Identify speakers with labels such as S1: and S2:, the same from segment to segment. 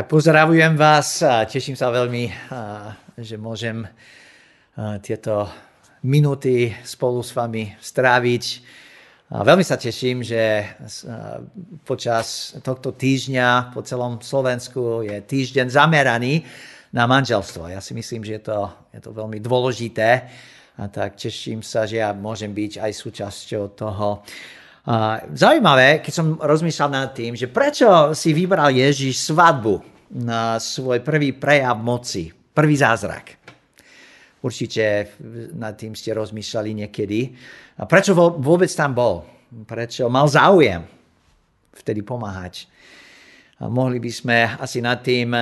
S1: Tak pozdravujem vás a teším sa veľmi, že môžem tieto minúty spolu s vami stráviť. Veľmi sa teším, že počas tohto týždňa po celom Slovensku je týždeň zameraný na manželstvo. Ja si myslím, že je to, je to veľmi dôležité. A tak teším sa, že ja môžem byť aj súčasťou toho. Zaujímavé, keď som rozmýšľal nad tým, že prečo si vybral Ježiš svadbu na svoj prvý prejav moci, prvý zázrak. Určite nad tým ste rozmýšľali niekedy. A prečo vôbec tam bol? Prečo mal záujem vtedy pomáhať? A mohli by sme asi nad tým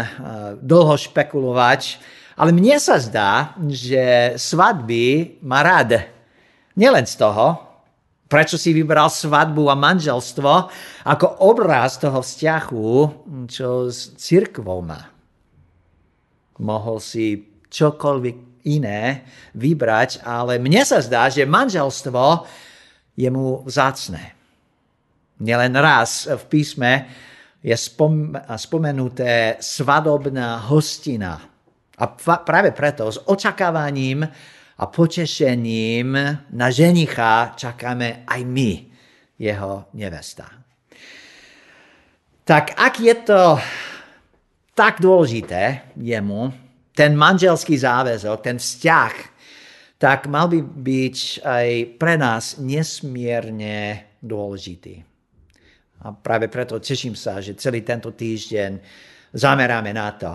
S1: dlho špekulovať, ale mne sa zdá, že svadby má rád. Nielen z toho, Prečo si vybral svadbu a manželstvo ako obraz toho vzťahu, čo s církvou má? Mohol si čokoľvek iné vybrať, ale mne sa zdá, že manželstvo je mu vzácne. Nielen raz v písme je spom- spomenuté svadobná hostina. A práve preto s očakávaním a potešením na ženicha čakáme aj my, jeho nevesta. Tak ak je to tak dôležité jemu, ten manželský záväzok, ten vzťah, tak mal by byť aj pre nás nesmierne dôležitý. A práve preto teším sa, že celý tento týždeň zameráme na to,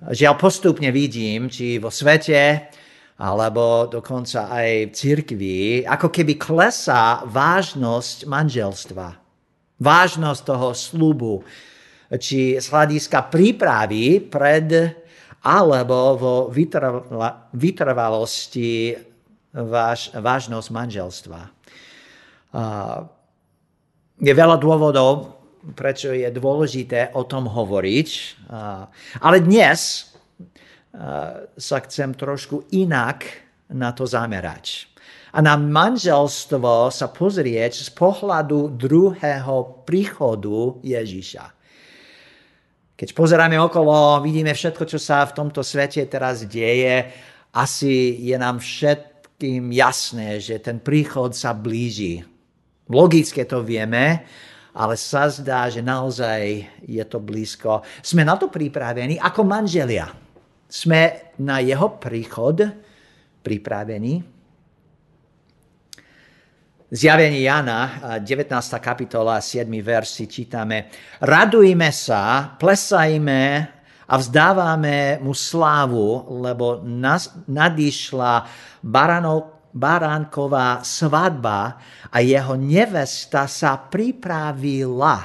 S1: Žiaľ postupne vidím, či vo svete, alebo dokonca aj v cirkvi, ako keby klesá vážnosť manželstva. Vážnosť toho slubu, či z hľadiska prípravy pred alebo vo vytrvalosti váž, vážnosť manželstva. Je veľa dôvodov, prečo je dôležité o tom hovoriť. Ale dnes sa chcem trošku inak na to zamerať. A na manželstvo sa pozrieť z pohľadu druhého príchodu Ježiša. Keď pozeráme okolo, vidíme všetko, čo sa v tomto svete teraz deje, asi je nám všetkým jasné, že ten príchod sa blíži. Logické to vieme, ale sa zdá, že naozaj je to blízko. Sme na to pripravení ako manželia. Sme na jeho príchod pripravení. Zjavenie Jana, 19. kapitola, 7. verš si čítame. Radujme sa, plesajme a vzdávame mu slávu, lebo nadišla baranov baránková svadba a jeho nevesta sa pripravila.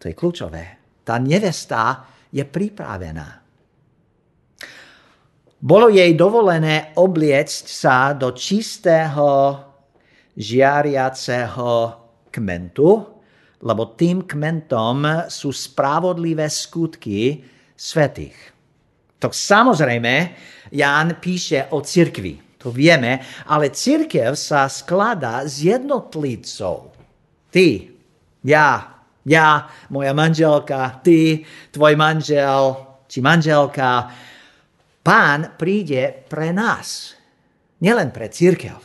S1: To je kľúčové. Tá nevesta je pripravená. Bolo jej dovolené obliecť sa do čistého žiariaceho kmentu, lebo tým kmentom sú spravodlivé skutky svetých. To samozrejme Ján píše o cirkvi. To vieme, ale církev sa skladá z jednotlivcov. Ty, ja, ja, moja manželka, ty, tvoj manžel či manželka. Pán príde pre nás. Nielen pre církev,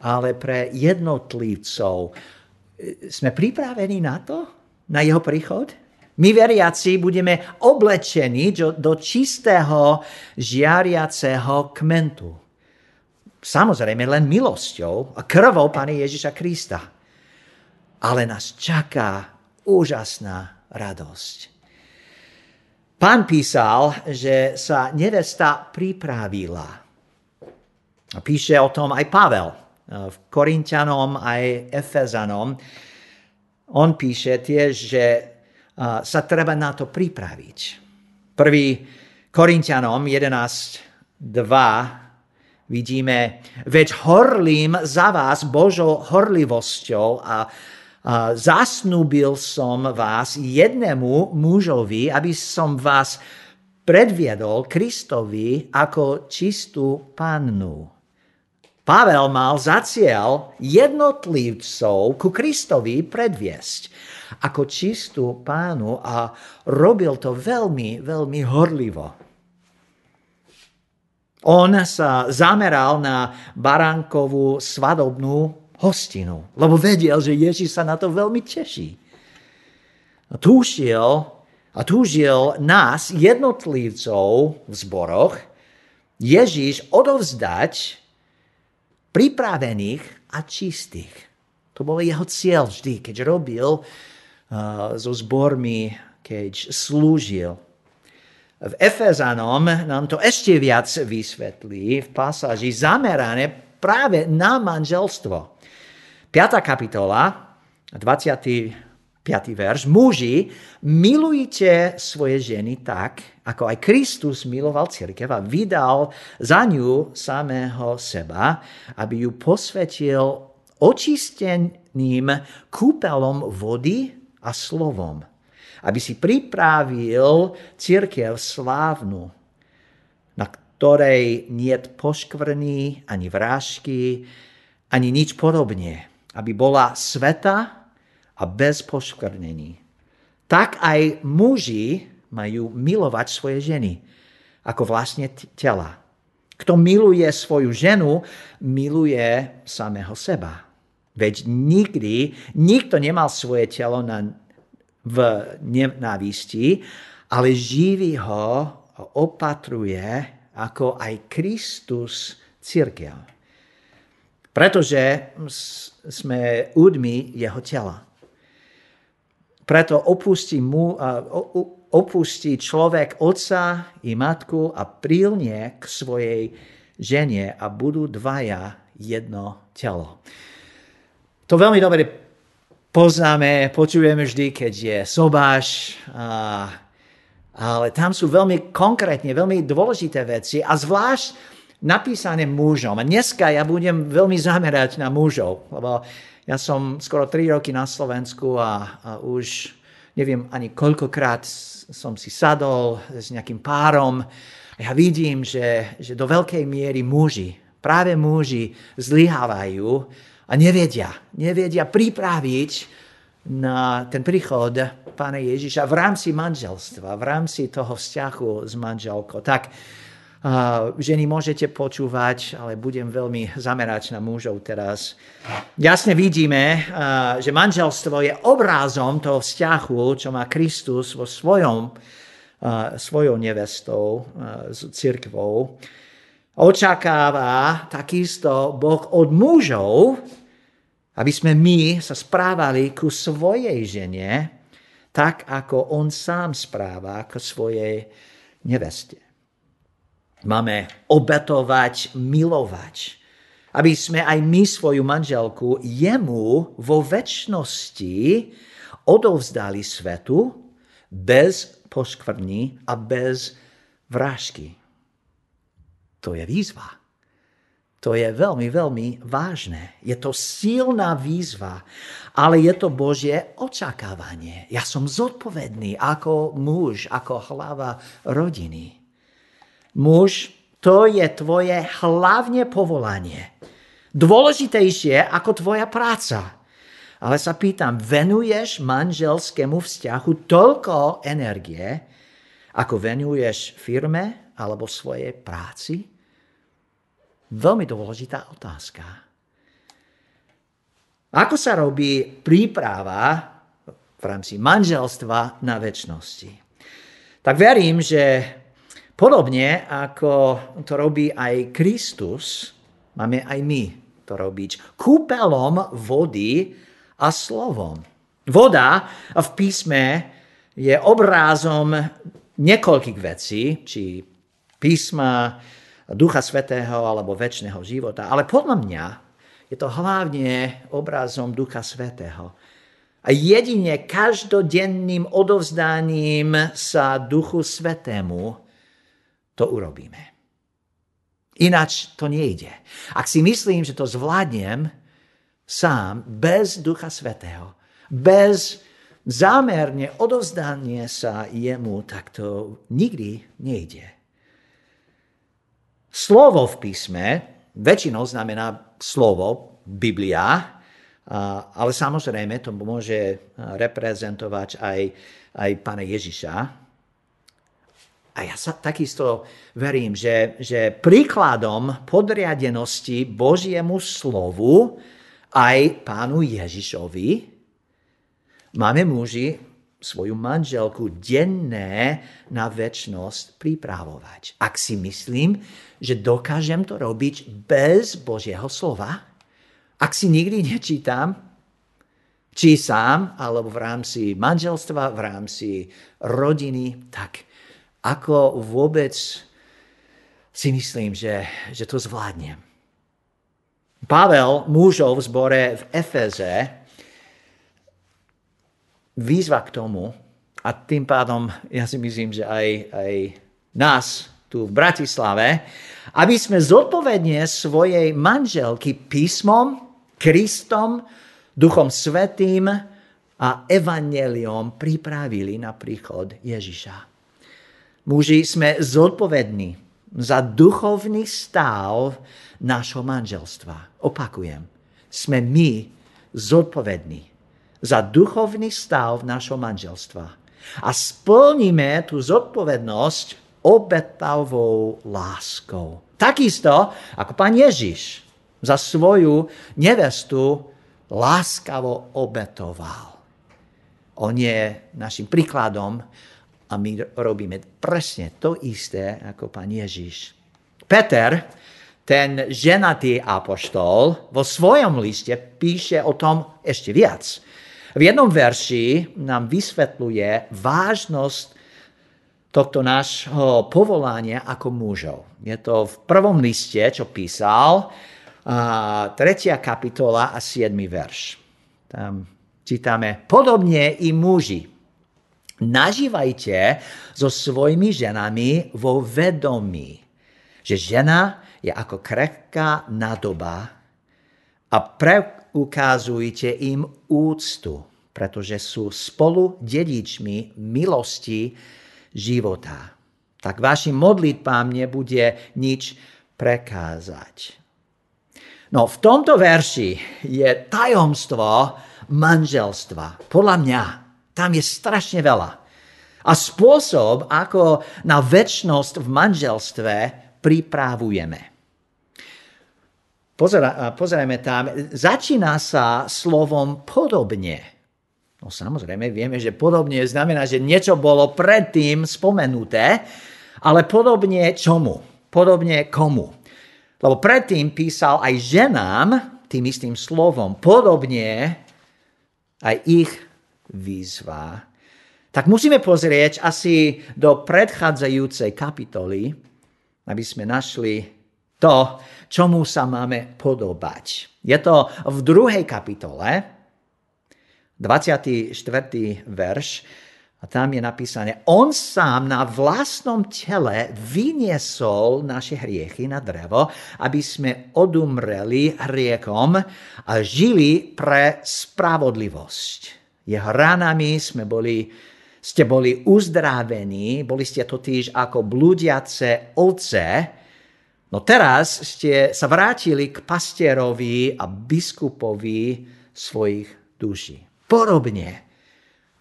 S1: ale pre jednotlivcov. Sme pripravení na to? Na jeho príchod? My veriaci budeme oblečení do, do čistého žiariaceho kmentu. Samozrejme len milosťou a krvou Pána Ježiša Krista. Ale nás čaká úžasná radosť. Pán písal, že sa nevesta pripravila. Píše o tom aj Pavel v Korintianom aj Efezanom. On píše tiež, že sa treba na to pripraviť. Prvý Korintianom 11.2 Vidíme, veď horlím za vás Božou horlivosťou a, a zasnúbil som vás jednému mužovi, aby som vás predviedol Kristovi ako čistú pannu. Pavel mal za cieľ jednotlivcov ku Kristovi predviesť. ako čistú pánu a robil to veľmi, veľmi horlivo. On sa zameral na baránkovú svadobnú hostinu, lebo vedel, že Ježiš sa na to veľmi teší. Túžil a túžil nás, jednotlivcov v zboroch, Ježiš odovzdať pripravených a čistých. To bol jeho cieľ vždy, keď robil uh, so zbormi, keď slúžil. V Efezanom nám to ešte viac vysvetlí v pasáži zamerané práve na manželstvo. 5. kapitola, 25. verš. Muži, milujte svoje ženy tak, ako aj Kristus miloval církev a vydal za ňu samého seba, aby ju posvetil očisteným kúpelom vody a slovom, aby si pripravil církev slávnu, na ktorej nie poškvrný, ani vrážky, ani nič podobne, aby bola sveta a bez poškvrnení. Tak aj muži majú milovať svoje ženy ako vlastne tela. Kto miluje svoju ženu, miluje samého seba. Veď nikdy, nikto nemal svoje telo na, v nenávisti, ale živí ho opatruje ako aj Kristus církev. Pretože sme údmi jeho tela. Preto opustí mu, opustí človek otca i matku a prílnie k svojej žene a budú dvaja jedno telo. To veľmi dobre poznáme, počujeme vždy, keď je sobáš, a, ale tam sú veľmi konkrétne, veľmi dôležité veci a zvlášť napísané mužom. A dneska ja budem veľmi zamerať na mužov, lebo ja som skoro 3 roky na Slovensku a, a už neviem ani koľkokrát som si sadol s nejakým párom ja vidím, že, že do veľkej miery muži, práve muži zlyhávajú a nevedia, nevedia pripraviť na ten príchod Pána Ježiša v rámci manželstva, v rámci toho vzťahu s manželkou. Tak ženy môžete počúvať, ale budem veľmi zamerať na mužov teraz. Jasne vidíme, že manželstvo je obrázom toho vzťahu, čo má Kristus vo svojom, svojou nevestou, s církvou. Očakáva takisto Boh od mužov, aby sme my sa správali ku svojej žene, tak ako on sám správa k svojej neveste. Máme obetovať, milovať. Aby sme aj my svoju manželku jemu vo väčšnosti odovzdali svetu bez poškvrní a bez vrážky. To je výzva. To je veľmi, veľmi vážne. Je to silná výzva, ale je to Božie očakávanie. Ja som zodpovedný ako muž, ako hlava rodiny. Muž, to je tvoje hlavne povolanie. Dôležitejšie ako tvoja práca. Ale sa pýtam, venuješ manželskému vzťahu toľko energie, ako venuješ firme alebo svojej práci? Veľmi dôležitá otázka. Ako sa robí príprava v rámci manželstva na väčšnosti? Tak verím, že Podobne ako to robí aj Kristus, máme aj my to robiť. Kúpelom vody a slovom. Voda v písme je obrázom niekoľkých vecí, či písma Ducha Svetého alebo väčšného života. Ale podľa mňa je to hlavne obrazom Ducha Svetého. A jedine každodenným odovzdaním sa Duchu Svetému to urobíme. Ináč to nejde. Ak si myslím, že to zvládnem sám, bez Ducha Svetého, bez zámerne odovzdanie sa jemu, tak to nikdy nejde. Slovo v písme väčšinou znamená slovo, Biblia, ale samozrejme to môže reprezentovať aj, aj pána Ježiša. A ja sa takisto verím, že, že príkladom podriadenosti Božiemu slovu aj pánu Ježišovi máme muži svoju manželku denné na väčnosť pripravovať. Ak si myslím, že dokážem to robiť bez Božieho slova, ak si nikdy nečítam, či sám, alebo v rámci manželstva, v rámci rodiny, tak ako vôbec si myslím, že, že to zvládnem. Pavel mužov v zbore v Efeze výzva k tomu, a tým pádom ja si myslím, že aj, aj nás tu v Bratislave, aby sme zodpovedne svojej manželky písmom Kristom, Duchom Svetým a Evangeliom pripravili na príchod Ježiša. Muži sme zodpovední za duchovný stav nášho manželstva. Opakujem, sme my zodpovední za duchovný stav našho manželstva. A splníme tú zodpovednosť obetavou láskou. Takisto ako pán Ježiš za svoju nevestu láskavo obetoval. On je našim príkladom a my robíme presne to isté ako pán Ježiš. Peter, ten ženatý apoštol, vo svojom liste píše o tom ešte viac. V jednom verši nám vysvetľuje vážnosť tohto nášho povolania ako mužov. Je to v prvom liste, čo písal, 3. kapitola a 7. verš. Tam čítame, podobne i muži, nažívajte so svojimi ženami vo vedomí, že žena je ako krehká nadoba a preukazujte im úctu, pretože sú spolu dedičmi milosti života. Tak vašim modlitbám nebude nič prekázať. No v tomto verši je tajomstvo manželstva. Podľa mňa tam je strašne veľa. A spôsob, ako na väčšnosť v manželstve pripravujeme. Pozera, pozerajme tam, začína sa slovom podobne. No samozrejme, vieme, že podobne znamená, že niečo bolo predtým spomenuté, ale podobne čomu? Podobne komu? Lebo predtým písal aj ženám tým istým slovom. Podobne aj ich výzva. Tak musíme pozrieť asi do predchádzajúcej kapitoly, aby sme našli to, čomu sa máme podobať. Je to v druhej kapitole, 24. verš, a tam je napísané, on sám na vlastnom tele vyniesol naše hriechy na drevo, aby sme odumreli hriekom a žili pre spravodlivosť. Jeho ranami sme boli, ste boli uzdravení, boli ste totiž ako blúdiace ovce, no teraz ste sa vrátili k pastierovi a biskupovi svojich duší. Porobne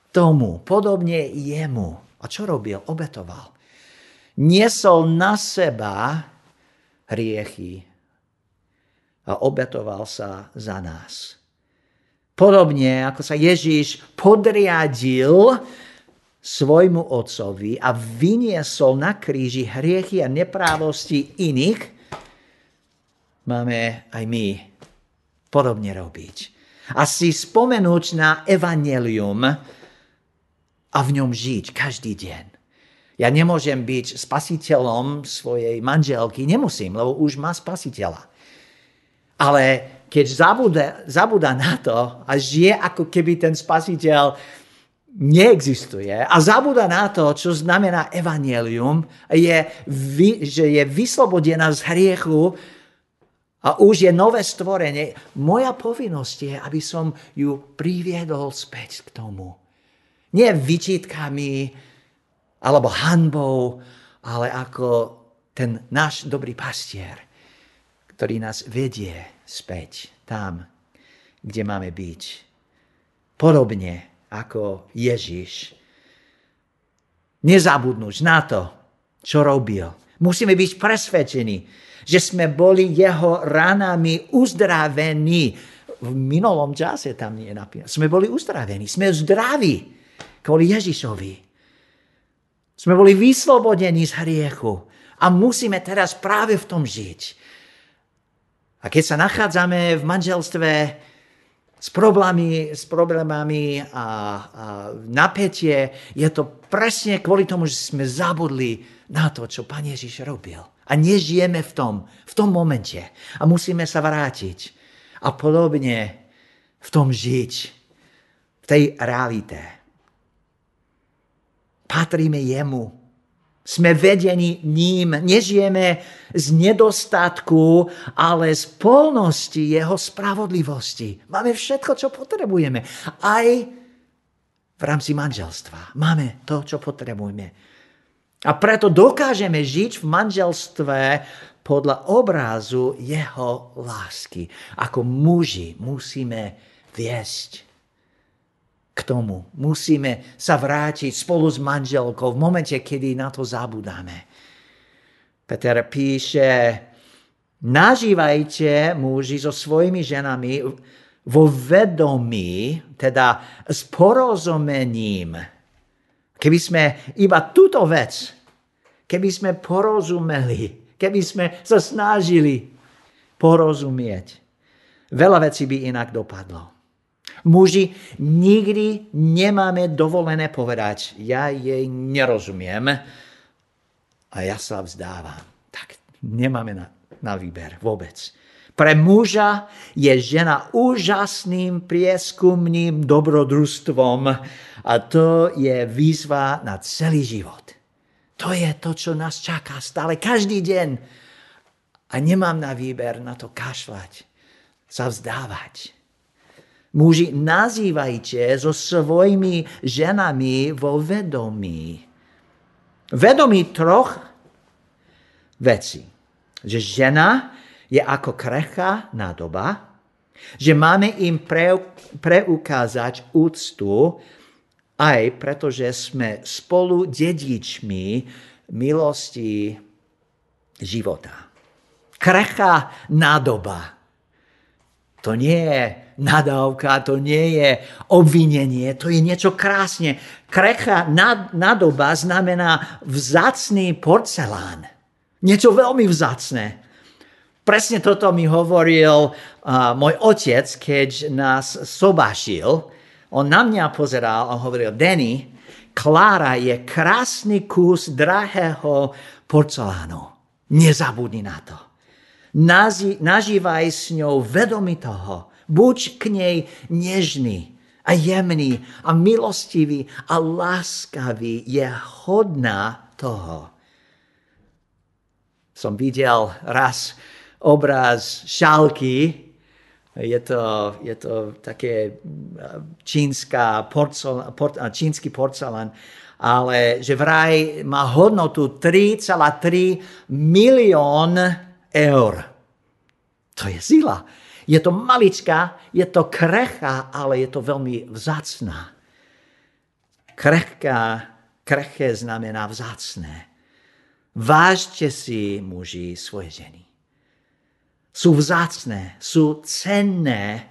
S1: tomu, podobne jemu. A čo robil? Obetoval. Niesol na seba hriechy a obetoval sa za nás. Podobne ako sa Ježíš podriadil svojmu otcovi a vyniesol na kríži hriechy a neprávosti iných, máme aj my podobne robiť. A si spomenúť na evanelium, a v ňom žiť každý deň. Ja nemôžem byť spasiteľom svojej manželky, nemusím, lebo už má spasiteľa. Ale keď zabúda, zabúda na to a žije ako keby ten spasiteľ neexistuje a zabúda na to, čo znamená evanelium, je, že je vyslobodená z hriechu a už je nové stvorenie. Moja povinnosť je, aby som ju priviedol späť k tomu nie vyčítkami alebo hanbou, ale ako ten náš dobrý pastier, ktorý nás vedie späť tam, kde máme byť. Podobne ako Ježiš. Nezabudnúť na to, čo robil. Musíme byť presvedčení, že sme boli jeho ranami uzdravení. V minulom čase tam je napísané. Sme boli uzdravení, sme zdraví kvôli Ježišovi. Sme boli vyslobodení z hriechu a musíme teraz práve v tom žiť. A keď sa nachádzame v manželstve s problémami, s problémami a, a napätie, je to presne kvôli tomu, že sme zabudli na to, čo Pán Ježiš robil. A nežijeme v tom, v tom momente. A musíme sa vrátiť. A podobne v tom žiť. V tej realite. Patríme jemu. Sme vedení ním, nežijeme z nedostatku, ale z polnosti jeho spravodlivosti. Máme všetko, čo potrebujeme. Aj v rámci manželstva. Máme to, čo potrebujeme. A preto dokážeme žiť v manželstve podľa obrazu jeho lásky. Ako muži musíme viesť k tomu. Musíme sa vrátiť spolu s manželkou v momente, kedy na to zabudáme. Peter píše, nažívajte muži so svojimi ženami vo vedomí, teda s porozumením. Keby sme iba túto vec, keby sme porozumeli, keby sme sa snažili porozumieť, veľa vecí by inak dopadlo. Muži, nikdy nemáme dovolené povedať, ja jej nerozumiem a ja sa vzdávam. Tak nemáme na, na výber vôbec. Pre muža je žena úžasným prieskumným dobrodružstvom a to je výzva na celý život. To je to, čo nás čaká stále, každý deň. A nemám na výber na to kašľať, sa vzdávať. Muži, nazývajte so svojimi ženami vo vedomí. Vedomí troch vecí. Že žena je ako krechá nádoba, že máme im pre, preukázať úctu, aj pretože sme spolu dedičmi milosti života. Krechá nádoba. To nie je nadávka, to nie je obvinenie, to je niečo krásne. Krecha nad, nadoba znamená vzácný porcelán. Niečo veľmi vzácne. Presne toto mi hovoril uh, môj otec, keď nás sobášil. On na mňa pozeral a hovoril, Denny, Klára je krásny kus drahého porcelánu. Nezabudni na to. Nažívaj s ňou vedomi toho, Buď k nej nežný a jemný a milostivý a láskavý. Je hodná toho. Som videl raz obraz šálky, je to, je to také čínska porcel, por, čínsky porcelán, ale že vraj má hodnotu 3,3 milión eur. To je sila. Je to maličká, je to krechá, ale je to veľmi vzácná. Krechká, kreché znamená vzácné. Vážte si, muži, svoje ženy. Sú vzácné, sú cenné.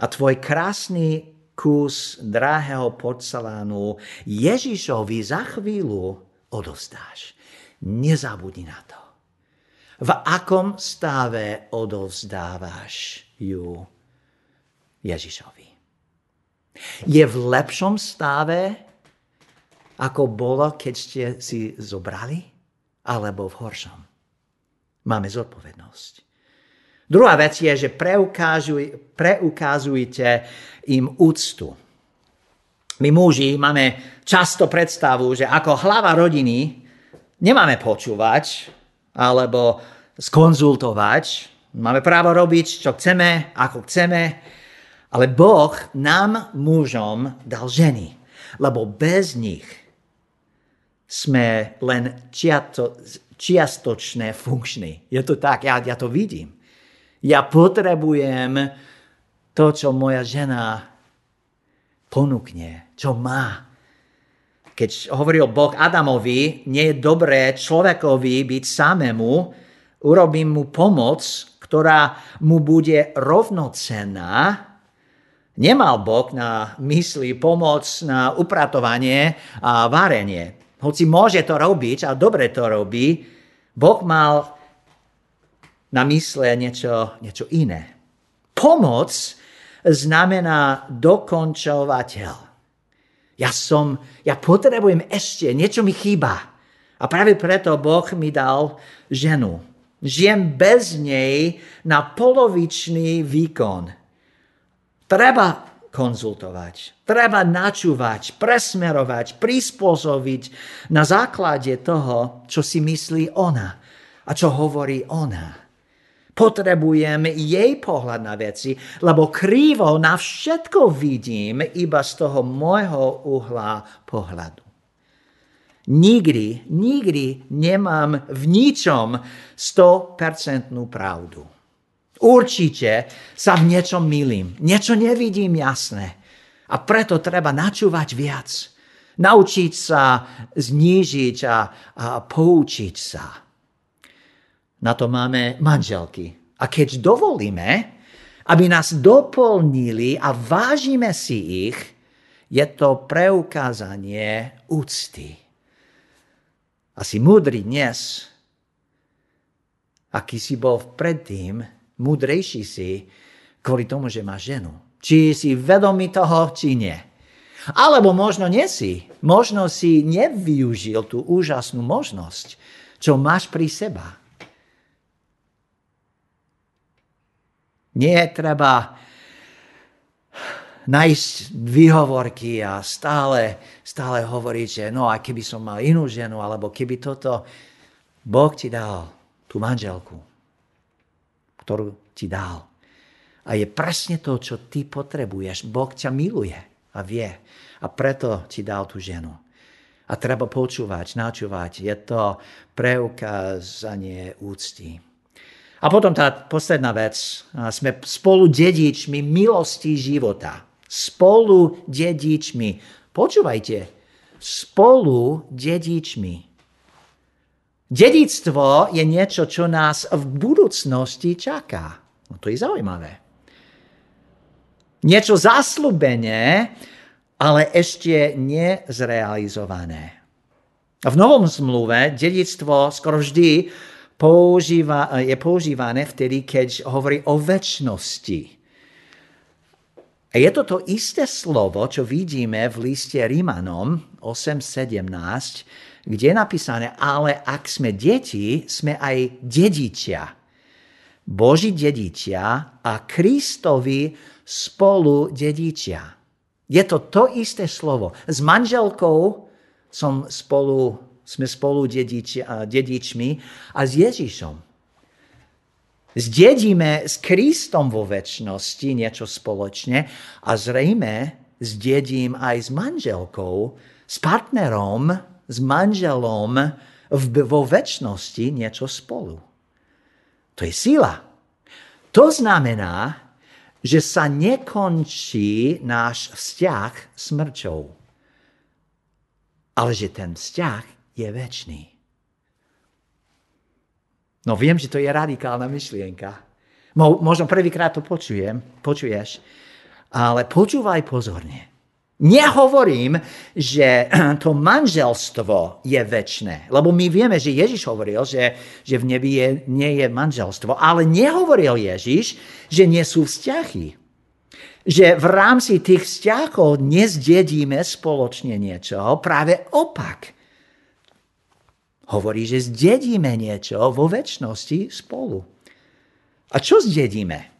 S1: A tvoj krásny kus drahého porcelánu Ježišovi za chvíľu odovzdáš. Nezabudni na to. V akom stave odovzdávaš ju Ježišovi? Je v lepšom stave, ako bolo, keď ste si zobrali? Alebo v horšom? Máme zodpovednosť. Druhá vec je, že preukážuj, preukazujte im úctu. My muži máme často predstavu, že ako hlava rodiny nemáme počúvať, alebo skonzultovať. Máme právo robiť, čo chceme, ako chceme, ale Boh nám, mužom, dal ženy, lebo bez nich sme len čiasto, čiastočne funkční. Je to tak, ja, ja to vidím. Ja potrebujem to, čo moja žena ponúkne, čo má. Keď hovoril Boh Adamovi, nie je dobré človekovi byť samému, urobím mu pomoc, ktorá mu bude rovnocenná. Nemal Boh na mysli pomoc na upratovanie a varenie. Hoci môže to robiť a dobre to robí, Boh mal na mysle niečo, niečo iné. Pomoc znamená dokončovateľ. Ja som, ja potrebujem ešte, niečo mi chýba. A práve preto Boh mi dal ženu. Žijem bez nej na polovičný výkon. Treba konzultovať, treba načúvať, presmerovať, prispôsobiť na základe toho, čo si myslí ona a čo hovorí ona. Potrebujem jej pohľad na veci, lebo krivo na všetko vidím iba z toho môjho uhla pohľadu. Nikdy, nikdy nemám v ničom 100% pravdu. Určite sa v niečom milím, niečo nevidím jasné. A preto treba načúvať viac. Naučiť sa znížiť a, a poučiť sa. Na to máme manželky. A keď dovolíme, aby nás doplnili a vážime si ich, je to preukázanie úcty. Asi múdry dnes, aký si bol predtým, múdrejší si kvôli tomu, že má ženu. Či si vedomý toho, či nie. Alebo možno nie si. Možno si nevyužil tú úžasnú možnosť, čo máš pri seba. Nie treba nájsť výhovorky a stále, stále hovoriť, že no a keby som mal inú ženu, alebo keby toto, Boh ti dal tú manželku, ktorú ti dal. A je presne to, čo ty potrebuješ. Boh ťa miluje a vie. A preto ti dal tú ženu. A treba počúvať, načúvať. Je to preukázanie úcty. A potom tá posledná vec. Sme spolu dedičmi milosti života. Spolu dedičmi. Počúvajte. Spolu dedičmi. Dedictvo je niečo, čo nás v budúcnosti čaká. No to je zaujímavé. Niečo zaslúbené, ale ešte nezrealizované. V novom zmluve dedictvo skoro vždy používa, je používané vtedy, keď hovorí o väčšnosti. A je to to isté slovo, čo vidíme v liste Rímanom 8.17, kde je napísané, ale ak sme deti, sme aj dedičia. Boží dedičia a Kristovi spolu dedičia. Je to to isté slovo. S manželkou som spolu sme spolu dedič, dedičmi a s Ježišom. Zdedíme s Kristom vo väčšnosti niečo spoločne a zrejme zdedím aj s manželkou, s partnerom, s manželom vo väčšnosti niečo spolu. To je sila. To znamená, že sa nekončí náš vzťah smrťou, ale že ten vzťah je väčší. No viem, že to je radikálna myšlienka. Možno prvýkrát to počujem, počuješ, ale počúvaj pozorne. Nehovorím, že to manželstvo je väčšie, lebo my vieme, že Ježiš hovoril, že, že v nebi je, nie je manželstvo, ale nehovoril Ježiš, že nie sú vzťahy. Že v rámci tých vzťahov nezdedíme spoločne niečo, práve opak hovorí, že zdedíme niečo vo väčšnosti spolu. A čo zdedíme?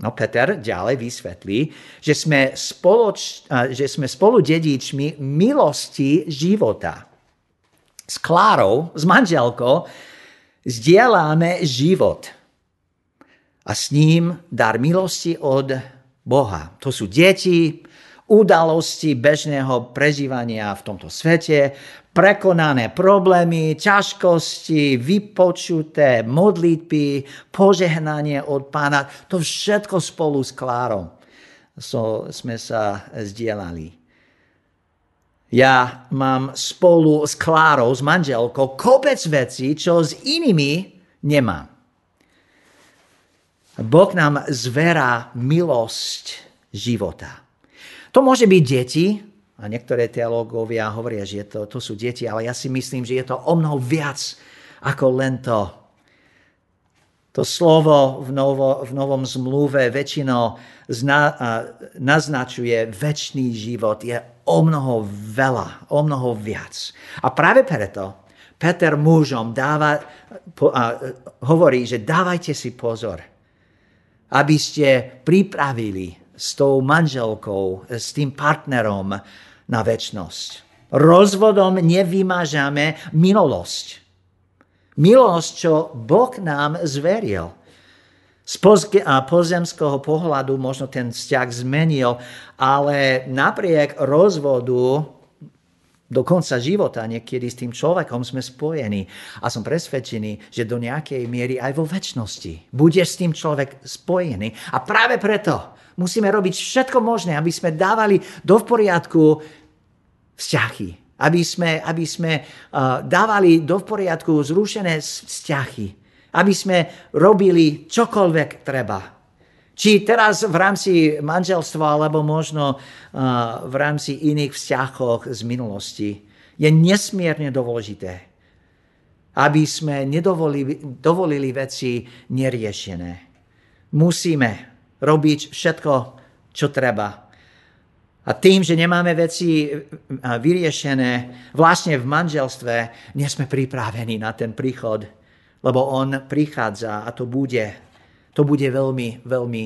S1: No Peter ďalej vysvetlí, že sme, spoloč, že sme spolu dedičmi milosti života. S Klárou, s manželkou, zdieľame život. A s ním dar milosti od Boha. To sú deti, udalosti bežného prežívania v tomto svete, prekonané problémy, ťažkosti, vypočuté modlitby, požehnanie od pána. To všetko spolu s Klárom so, sme sa zdieľali. Ja mám spolu s Klárou, s manželkou, kopec vecí, čo s inými nemám. Boh nám zverá milosť života. To môže byť deti, a niektoré teológovia hovoria, že to, to sú deti, ale ja si myslím, že je to o mnoho viac ako len to. To slovo v, novo, v novom zmluve väčšinou zna, naznačuje väčší život. Je o mnoho veľa, o mnoho viac. A práve preto Peter mužom dáva, po, a, hovorí, že dávajte si pozor, aby ste pripravili s tou manželkou, s tým partnerom na väčnosť. Rozvodom nevymážame minulosť. Milosť, čo Boh nám zveril. Z pozemského pohľadu možno ten vzťah zmenil, ale napriek rozvodu do konca života niekedy s tým človekom sme spojení. A som presvedčený, že do nejakej miery aj vo väčšnosti budeš s tým človek spojený. A práve preto musíme robiť všetko možné, aby sme dávali do poriadku vzťahy. Aby sme, aby sme uh, dávali do poriadku zrušené vzťahy. Aby sme robili čokoľvek treba. Či teraz v rámci manželstva, alebo možno uh, v rámci iných vzťahov z minulosti, je nesmierne dôležité, aby sme nedovolili dovolili veci neriešené. Musíme robiť všetko, čo treba a tým, že nemáme veci e, vyriešené vlastne v manželstve, nie sme pripravení na ten príchod, lebo on prichádza a to bude, to bude veľmi, veľmi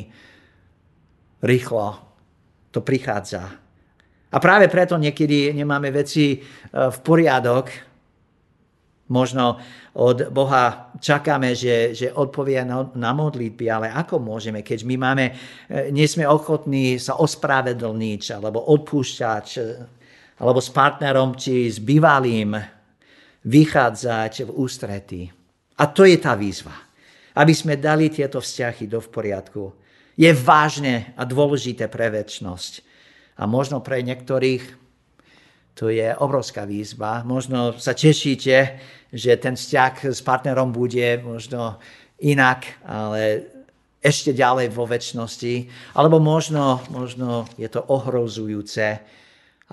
S1: rýchlo. To prichádza. A práve preto niekedy nemáme veci e, v poriadok, Možno od Boha čakáme, že, že odpovie na, na modlitby, ale ako môžeme, keď my máme, e, nie sme ochotní sa ospravedlniť, alebo odpúšťať, e, alebo s partnerom, či s bývalým vychádzať v ústretí. A to je tá výzva. Aby sme dali tieto vzťahy do v poriadku. Je vážne a dôležité pre väčšnosť. A možno pre niektorých to je obrovská výzva. Možno sa tešíte, že ten vzťah s partnerom bude možno inak, ale ešte ďalej vo väčšnosti. Alebo možno, možno je to ohrozujúce,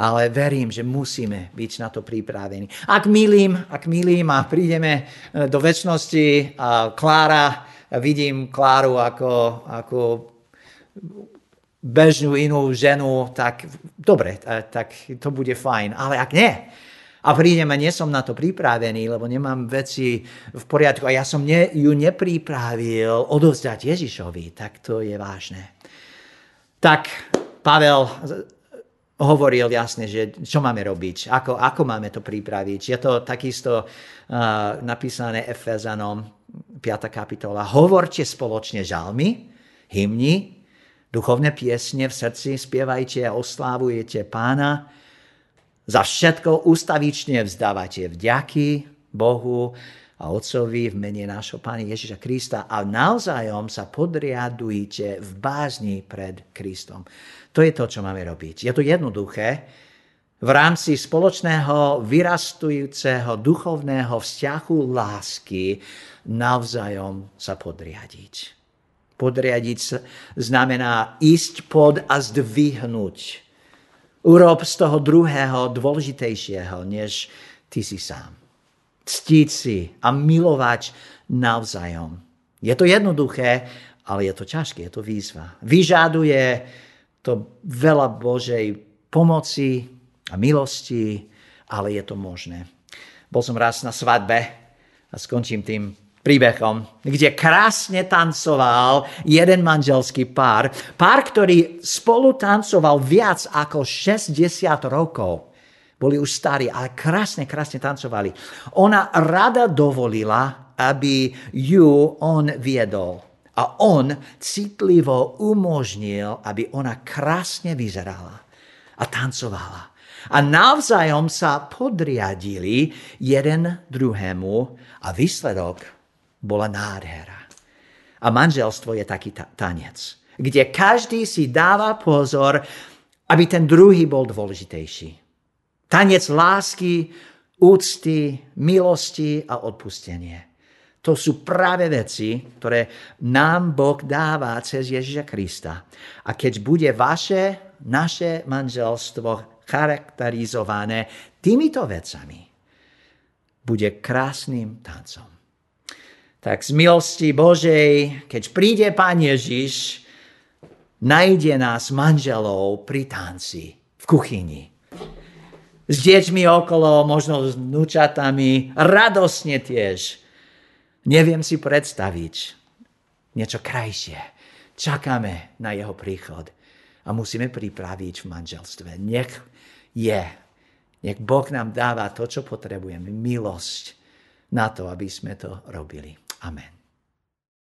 S1: ale verím, že musíme byť na to pripravení. Ak milím, ak milím a prídeme e, do väčšnosti a Klára, vidím Kláru ako, ako bežnú inú ženu, tak dobre, tak to bude fajn. Ale ak nie, a prídem a nie som na to pripravený, lebo nemám veci v poriadku a ja som ne, ju nepripravil odovzdať Ježišovi, tak to je vážne. Tak Pavel hovoril jasne, že čo máme robiť, ako, ako máme to pripraviť. Je to takisto uh, napísané Efezanom 5. kapitola. Hovorte spoločne žalmy, hymny, Duchovné piesne v srdci spievajte a oslávujete pána. Za všetko ustavične vzdávate vďaky Bohu a Otcovi v mene nášho Pána Ježiša Krista a navzájom sa podriadujte v bázni pred Kristom. To je to, čo máme robiť. Je to jednoduché. V rámci spoločného vyrastujúceho duchovného vzťahu lásky navzájom sa podriadiť. Podriadiť znamená ísť pod a zdvihnúť. Urob z toho druhého dôležitejšieho, než ty si sám. Ctiť si a milovať navzájom. Je to jednoduché, ale je to ťažké, je to výzva. Vyžaduje to veľa Božej pomoci a milosti, ale je to možné. Bol som raz na svadbe a skončím tým príbehom, kde krásne tancoval jeden manželský pár. Pár, ktorý spolu tancoval viac ako 60 rokov. Boli už starí, ale krásne, krásne tancovali. Ona rada dovolila, aby ju on viedol. A on citlivo umožnil, aby ona krásne vyzerala. a tancovala. A navzájom sa podriadili jeden druhému a výsledok bola nádhera. A manželstvo je taký tanec, kde každý si dáva pozor, aby ten druhý bol dôležitejší. Tanec lásky, úcty, milosti a odpustenie. To sú práve veci, ktoré nám Boh dáva cez Ježiša Krista. A keď bude vaše, naše manželstvo charakterizované týmito vecami, bude krásnym tancom. Tak z milosti Božej, keď príde Pán Ježiš, nájde nás manželov pri tanci v kuchyni. S deťmi okolo, možno s nučatami, radosne tiež Neviem si predstaviť niečo krajšie. Čakáme na jeho príchod a musíme pripraviť v manželstve. Nech je, nech Boh nám dáva to, čo potrebujeme, milosť na to, aby sme to robili. 아멘.